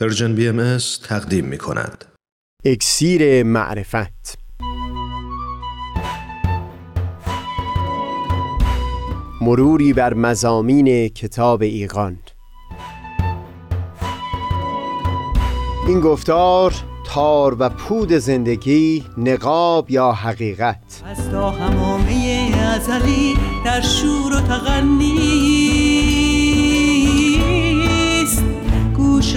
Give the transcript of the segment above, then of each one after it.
Persian BM تقدیم می کند. اکسیر معرفت. مروری بر مضامین کتاب ایقان این گفتار تار و پود زندگی نقاب یا حقیقت. از تا حمامه ازلی در شور و تغنیست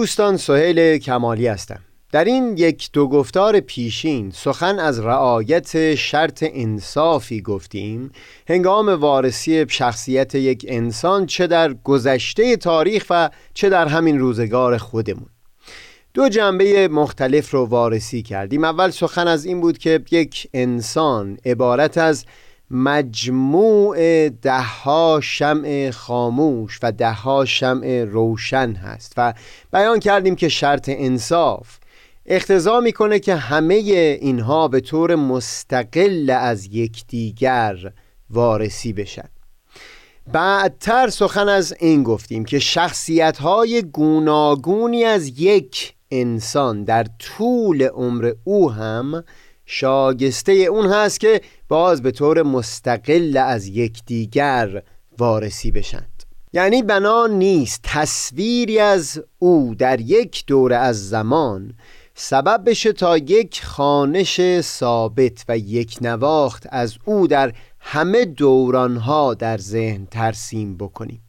دوستان سهیل کمالی هستم. در این یک دو گفتار پیشین سخن از رعایت شرط انصافی گفتیم. هنگام وارسی شخصیت یک انسان چه در گذشته تاریخ و چه در همین روزگار خودمون. دو جنبه مختلف رو وارسی کردیم. اول سخن از این بود که یک انسان عبارت از مجموع دهها شمع خاموش و دهها شمع روشن هست و بیان کردیم که شرط انصاف اختضا می‌کنه که همه اینها به طور مستقل از یکدیگر وارسی بشن. بعدتر سخن از این گفتیم که شخصیت های گوناگونی از یک انسان در طول عمر او هم شاگسته اون هست که باز به طور مستقل از یکدیگر وارسی بشند. یعنی بنا نیست تصویری از او در یک دوره از زمان سبب بشه تا یک خانش ثابت و یک نواخت از او در همه دورانها در ذهن ترسیم بکنیم.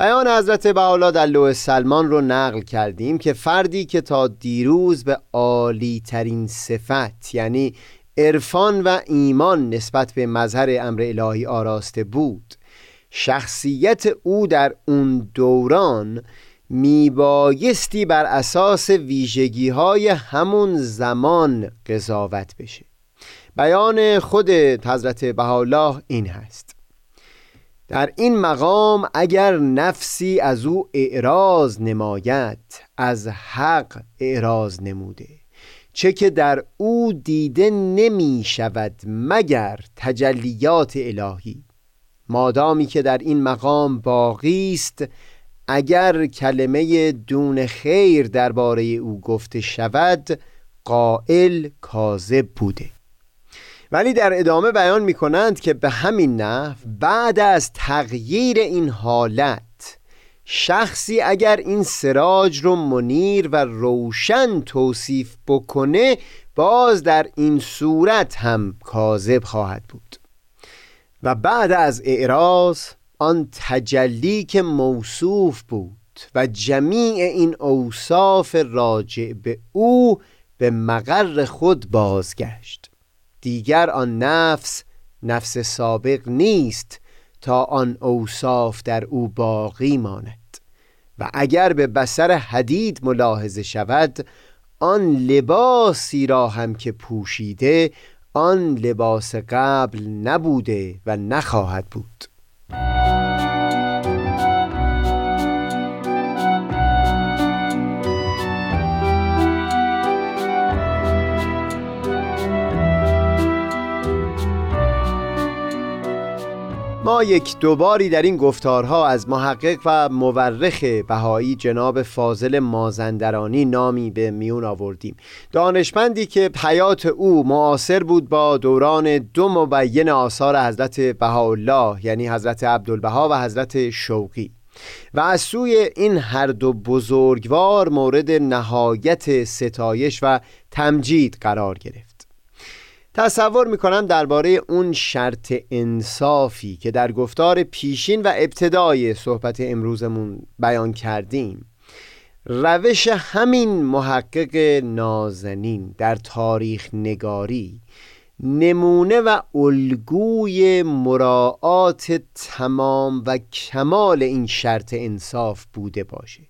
بیان حضرت بحالا لوح سلمان رو نقل کردیم که فردی که تا دیروز به عالی ترین صفت یعنی عرفان و ایمان نسبت به مظهر امر الهی آراسته بود شخصیت او در اون دوران میبایستی بر اساس ویژگی های همون زمان قضاوت بشه. بیان خود حضرت بهاءالله این هست. در این مقام اگر نفسی از او اعراض نماید از حق اعراض نموده. چه که در او دیده نمی شود مگر تجلیات الهی. مادامی که در این مقام باقی است اگر کلمه دون خیر درباره او گفته شود قائل کاذب بوده. ولی در ادامه بیان می کنند که به همین نحو بعد از تغییر این حالت شخصی اگر این سراج رو منیر و روشن توصیف بکنه باز در این صورت هم کاذب خواهد بود. و بعد از اعراض آن تجلی که موصوف بود و جمیع این اوصاف راجع به او به مقر خود بازگشت. دیگر آن نفس نفس سابق نیست تا آن اوصاف در او باقی ماند. و اگر به بسر حدید ملاحظه شود آن لباسی را هم که پوشیده آن لباس قبل نبوده و نخواهد بود. ما یک دوباری در این گفتارها از محقق و مورخ بهایی جناب فاضل مازندرانی نامی به میون آوردیم. دانشمندی که حیات او معاصر بود با دوران دو مبین آثار حضرت بهاءالله یعنی حضرت عبدالبها و حضرت شوقی. و از سوی این هر دو بزرگوار مورد نهایت ستایش و تمجید قرار گرفت. تصور می‌کنم درباره اون شرط انصافی که در گفتار پیشین و ابتدای صحبت امروزمون بیان کردیم. روش همین محقق نازنین در تاریخ نگاری نمونه و الگوی مراعات تمام و کمال این شرط انصاف بوده باشه.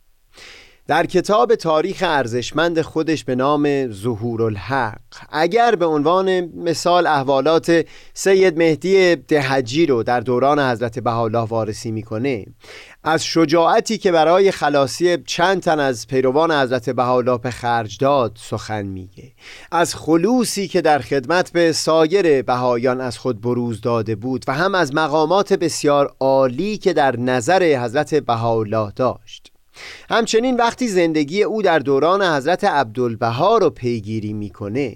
در کتاب تاریخ ارزشمند خودش به نام ظهور الحق اگر به عنوان مثال احوالات سید مهدی دهجی رو در دوران حضرت بهاءالله وارسی می‌کنه از شجاعتی که برای خلاصی چند تن از پیروان حضرت بهاءالله به خرج داد سخن میگه. از خلوصی که در خدمت به سایر بهایان از خود بروز داده بود و هم از مقامات بسیار عالی که در نظر حضرت بهاءالله داشت. همچنین وقتی زندگی او در دوران حضرت عبدالبها رو پیگیری می‌کنه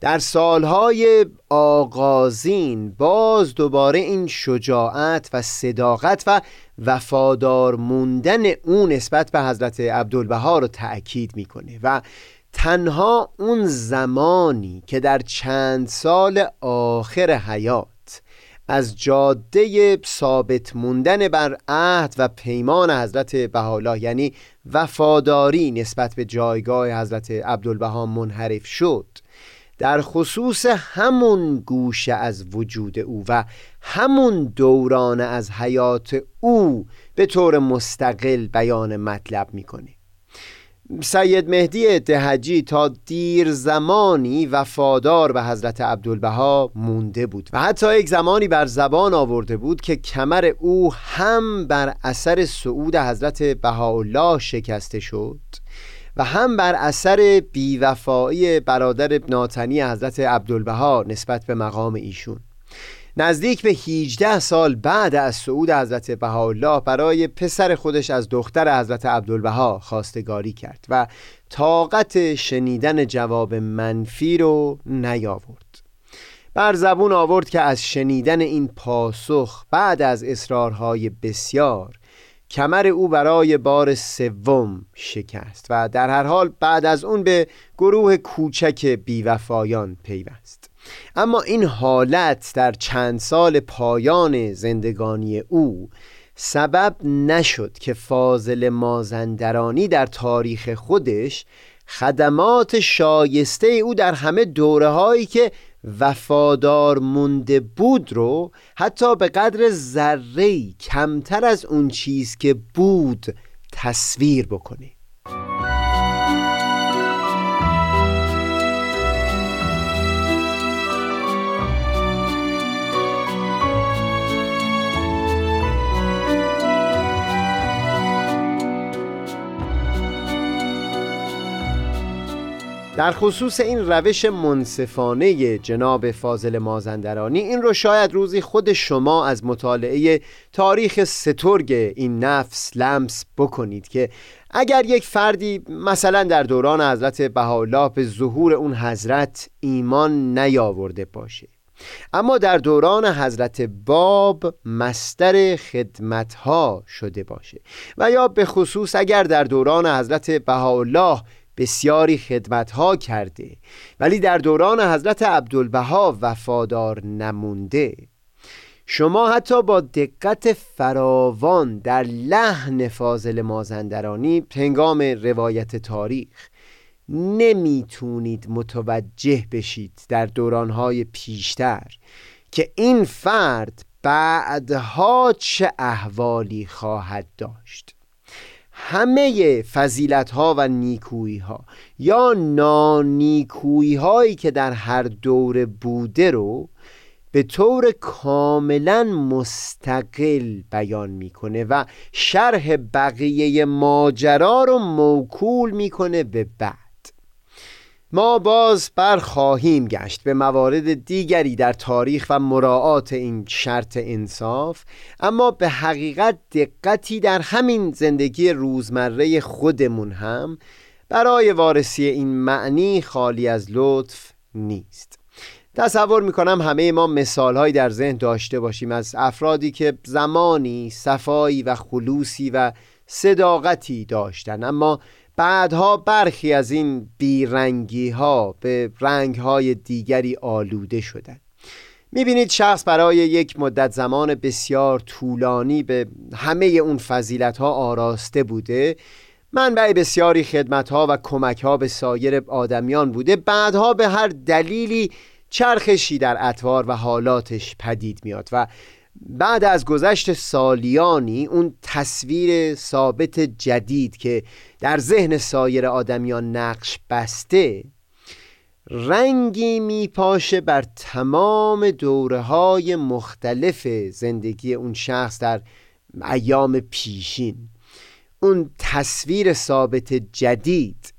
در سالهای آغازین باز دوباره این شجاعت و صداقت و وفادار موندن او نسبت به حضرت عبدالبها رو تأکید می‌کنه و تنها اون زمانی که در چند سال آخر حیات از جاده ثابت موندن بر عهد و پیمان حضرت بهاءالله یعنی وفاداری نسبت به جایگاه حضرت عبدالبها منحرف شد. در خصوص همون گوشه از وجود او و همون دوران از حیات او به طور مستقل بیان مطلب می‌کنه. سید مهدی دهجی تا دیر زمانی وفادار به حضرت عبدالبها مونده بود و حتی یک زمانی بر زبان آورده بود که کمر او هم بر اثر صعود حضرت بهاءالله شکسته شد و هم بر اثر بیوفایی برادر ناتنی حضرت عبدالبها نسبت به مقام ایشون. نزدیک به 18 سال بعد از صعود حضرت بهاءالله برای پسر خودش از دختر حضرت عبدالبها خواستگاری کرد و طاقت شنیدن جواب منفی رو نیاورد. بر زبون آورد که از شنیدن این پاسخ بعد از اصرارهای بسیار کمر او برای بار سوم شکست و در هر حال بعد از اون به گروه کوچک بیوفایان پیوست. اما این حالت در چند سال پایان زندگانی او سبب نشد که فاضل مازندرانی در تاریخ خودش خدمات شایسته او در همه دوره هایی که وفادار مونده بود رو حتی به قدر ذره کمتر از اون چیز که بود تصویر بکنه. در خصوص این روش منصفانه جناب فاضل مازندرانی این رو شاید روزی خود شما از مطالعه تاریخ سترگ این نفس لمس بکنید که اگر یک فردی مثلا در دوران حضرت بهاءالله به ظهور اون حضرت ایمان نیاورده باشه اما در دوران حضرت باب مستر خدمتها شده باشه و یا به خصوص اگر در دوران حضرت بهاءالله بسیاری خدمتها کرده ولی در دوران حضرت عبدالبها وفادار نمونده. شما حتی با دقت فراوان در لحن فاضل مازندرانی هنگام روایت تاریخ نمی‌تونید متوجه بشید در دورانهای پیشتر که این فرد بعدها چه احوالی خواهد داشت. همه فضیلت ها و نیکویی ها یا نانیکویی هایی که در هر دوره بوده رو به طور کاملا مستقل بیان می‌کنه و شرح بقیه ماجرا رو موکول می‌کنه به بعد. ما باز بر خواهیم گشت به موارد دیگری در تاریخ و مراعات این شرط انصاف اما به حقیقت دقتی در همین زندگی روزمره خودمون هم برای وارسی این معنی خالی از لطف نیست. تصور می‌کنم همه ما مثالهایی در ذهن داشته باشیم از افرادی که زمانی صفایی و خلوصی و صداقتی داشتن اما بعدها برخی از این بیرنگی ها به رنگ های دیگری آلوده شدند. می‌بینید شخص برای یک مدت زمان بسیار طولانی به همه اون فضیلت ها آراسته بوده. منبع بسیاری خدمت ها و کمک ها به سایر آدمیان بوده. بعدها به هر دلیلی چرخشی در اطوار و حالاتش پدید میاد و بعد از گذشت سالیانی اون تصویر ثابت جدید که در ذهن سایر آدمیان نقش بسته رنگی میپاشه بر تمام دوره های مختلف زندگی اون شخص در ایام پیشین. اون تصویر ثابت جدید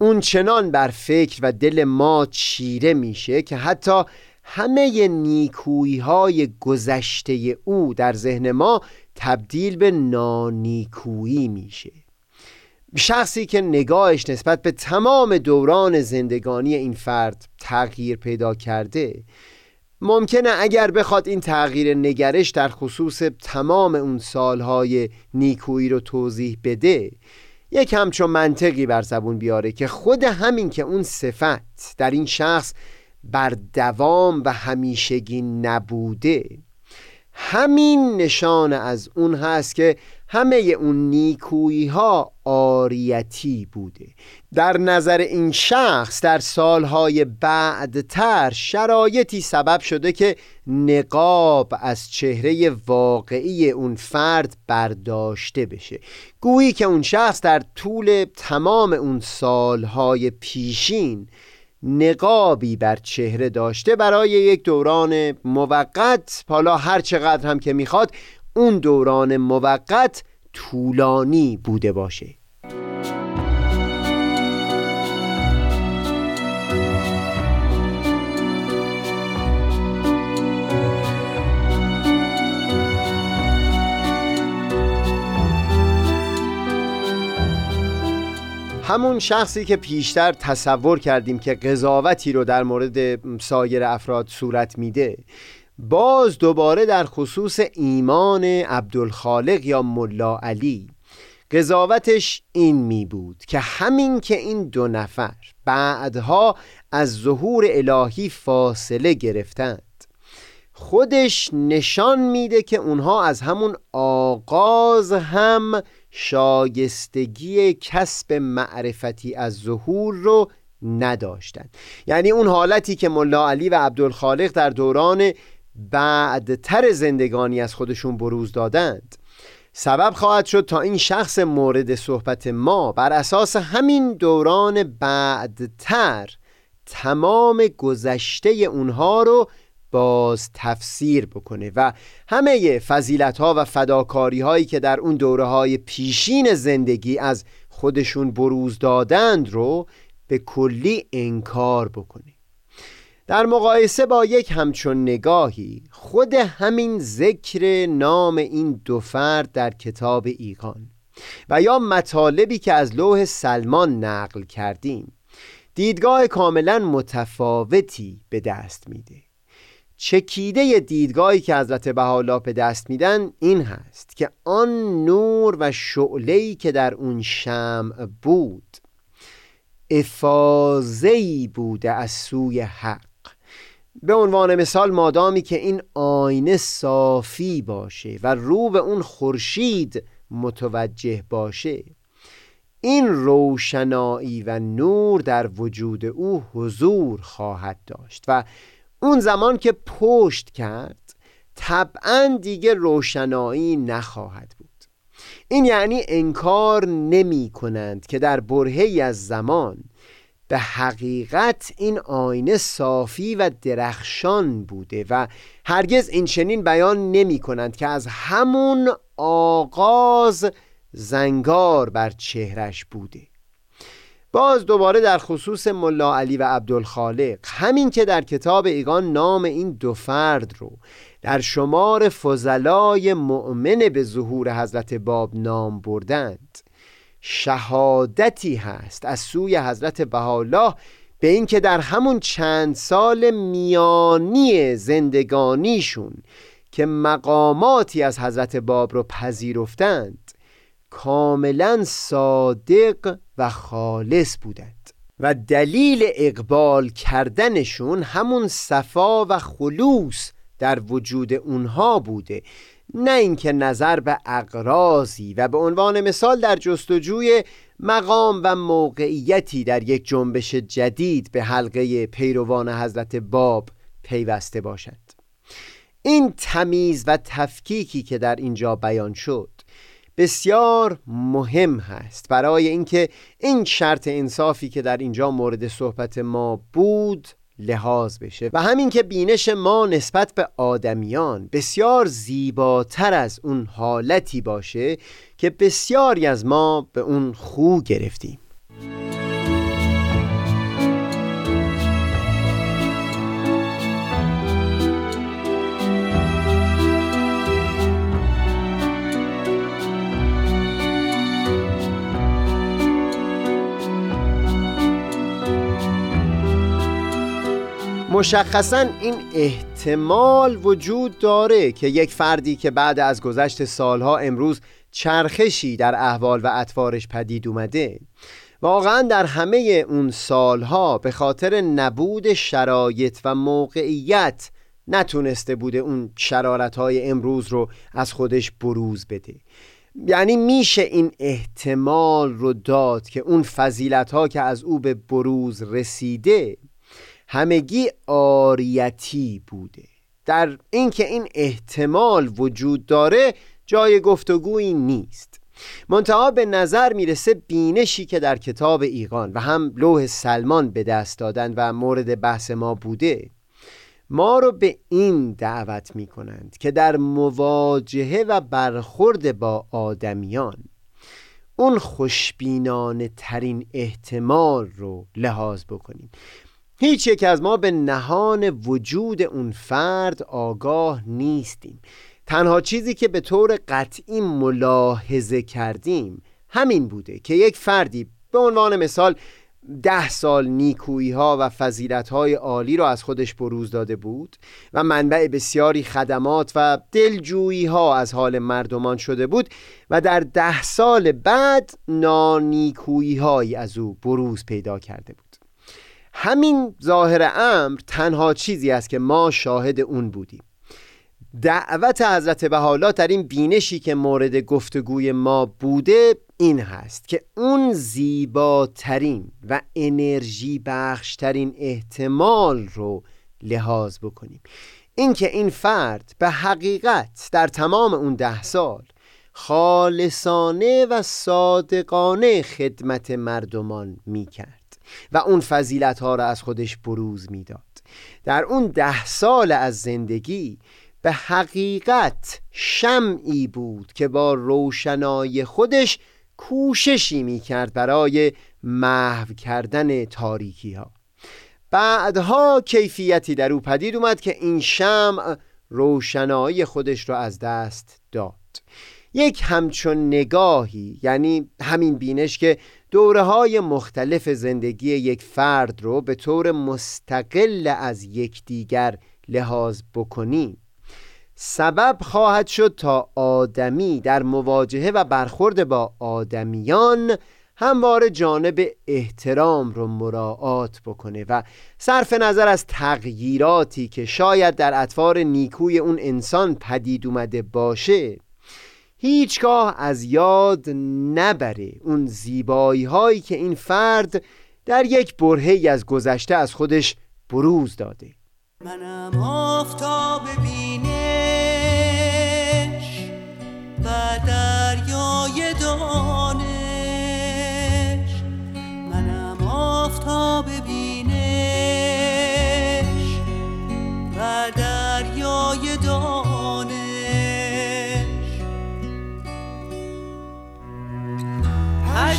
اون چنان بر فکر و دل ما چیره میشه که حتی همه نیکویی های گذشته او در ذهن ما تبدیل به نانیکویی میشه. شخصی که نگاهش نسبت به تمام دوران زندگانی این فرد تغییر پیدا کرده ممکنه اگر بخواد این تغییر نگرش در خصوص تمام اون سالهای نیکویی رو توضیح بده یک همچون منطقی بر زبون بیاره که خود همین که اون صفت در این شخص بر دوام و همیشگی نبوده. همین نشان از اون هست که همه اون نیکویی ها آریتی بوده. در نظر این شخص در سالهای بعدتر شرایطی سبب شده که نقاب از چهره واقعی اون فرد برداشته بشه. گویی که اون شخص در طول تمام اون سالهای پیشین نقابی بر چهره داشته برای یک دوران موقت. حالا هر چقدر هم که می‌خواد اون دوران موقت طولانی بوده باشه. همون شخصی که پیشتر تصور کردیم که قضاوتی رو در مورد سایر افراد صورت میده باز دوباره در خصوص ایمان عبدالخالق یا ملا علی قضاوتش این می بود که همین که این دو نفر بعدها از ظهور الهی فاصله گرفتند. خودش نشان میده که اونها از همون آغاز هم شایستگی کسب معرفتی از ظهور رو نداشتند. یعنی اون حالتی که ملا علی و عبدالخالق در دوران بعدتر زندگانی از خودشون بروز دادند. سبب خواهد شد تا این شخص مورد صحبت ما بر اساس همین دوران بعدتر تمام گذشته اونها رو باز تفسیر بکنه و همه فضیلت ها و فداکاری هایی که در اون دوره های پیشین زندگی از خودشون بروز دادند رو به کلی انکار بکنه. در مقایسه با یک همچون نگاهی خود همین ذکر نام این دو فرد در کتاب ایقان و یا مطالبی که از لوح سلمان نقل کردیم دیدگاه کاملا متفاوتی به دست میده. چکیده دیدگاهی که حضرت بهاءالله به دست میدن این هست که آن نور و شعله‌ای که در اون شمع بود افاظه‌ای بوده از سوی حق. به عنوان مثال مادامی که این آینه صافی باشه و رو به اون خورشید متوجه باشه این روشنایی و نور در وجود او حضور خواهد داشت و اون زمان که پشت کرد طبعا دیگه روشنایی نخواهد بود. این یعنی انکار نمی کنند که در برهی از زمان به حقیقت این آینه صافی و درخشان بوده و هرگز این چنین بیان نمی کنند که از همون آغاز زنگار بر چهرش بوده. باز دوباره در خصوص ملا علی و عبدالخالق همین که در کتاب ایگان نام این دو فرد رو در شمار فضلای مؤمن به ظهور حضرت باب نام بردند. شهادتی هست از سوی حضرت بهاءالله به اینکه در همون چند سال میانی زندگانیشون که مقاماتی از حضرت باب رو پذیرفتند کاملا صادق و خالص بودند و دلیل اقبال کردنشون همون صفا و خلوص در وجود اونها بوده نه اینکه نظر به اقرازی و به عنوان مثال در جستجوی مقام و موقعیتی در یک جنبش جدید به حلقه پیروان حضرت باب پیوسته باشد. این تمیز و تفکیکی که در اینجا بیان شد بسیار مهم هست. برای اینکه این شرط انصافی که در اینجا مورد صحبت ما بود لحاظ بشه. و همین که بینش ما نسبت به آدمیان بسیار زیباتر از اون حالتی باشه که بسیاری از ما به اون خو گرفتیم. مشخصا این احتمال وجود داره که یک فردی که بعد از گذشت سالها امروز چرخشی در احوال و اطوارش پدید اومده. واقعا در همه اون سالها به خاطر نبود شرایط و موقعیت نتونسته بوده اون شرارت های امروز رو از خودش بروز بده. یعنی میشه این احتمال رو داد که اون فضیلت ها که از او به بروز رسیده همگی آریتی بوده. در اینکه این احتمال وجود داره جای گفتگویی نیست. منتها به نظر می‌رسه بینشی که در کتاب ایقان و هم لوح سلمان به دست دادن و مورد بحث ما بوده ما رو به این دعوت می کنند که در مواجهه و برخورد با آدمیان اون خوشبینانه ترین احتمال رو لحاظ بکنیم. هیچ یک از ما به نهان وجود اون فرد آگاه نیستیم. تنها چیزی که به طور قطعی ملاحظه کردیم همین بوده که یک فردی به عنوان مثال ده سال نیکویی ها و فضیلت های عالی را از خودش بروز داده بود و منبع بسیاری خدمات و دلجویی ها از حال مردمان شده بود و در ده سال بعد نانیکویی هایی از او بروز پیدا کرده بود. همین ظاهر امر تنها چیزی است که ما شاهد اون بودیم. دعوت حضرت بحالا در این بینشی که مورد گفتگوی ما بوده این هست که اون زیباترین و انرژی بخشترین احتمال رو لحاظ بکنیم. اینکه این فرد به حقیقت در تمام اون ده سال خالصانه و صادقانه خدمت مردمان می‌کرد. و اون فضیلت ها را از خودش بروز می‌داد. در اون ده سال از زندگی به حقیقت شمعی بود که با روشنای خودش کوششی می‌کرد برای محو کردن تاریکی ها بعدها کیفیتی در او پدید اومد که این شمع روشنایی خودش را از دست داد. یک همچون نگاهی یعنی همین بینش که دوره های مختلف زندگی یک فرد رو به طور مستقل از یکدیگر لحاظ بکنیم سبب خواهد شد تا آدمی در مواجهه و برخورد با آدمیان همواره جانب احترام رو مراعات بکنه و صرف نظر از تغییراتی که شاید در اطوار نیکوی اون انسان پدید اومده باشه. هیچگاه از یاد نبره اون زیبایی هایی که این فرد در یک برهی از گذشته از خودش بروز داده. منم آفتاب بینش و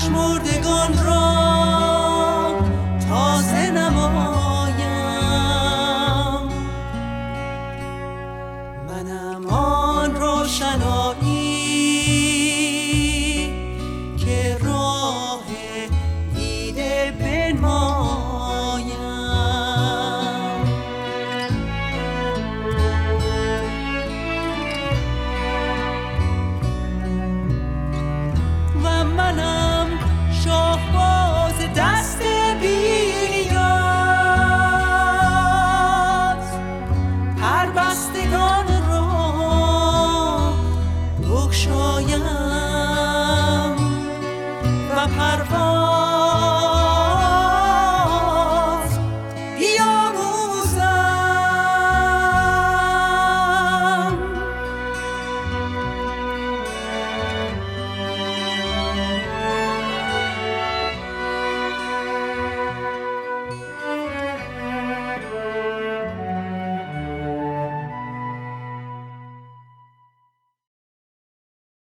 پشمردگان را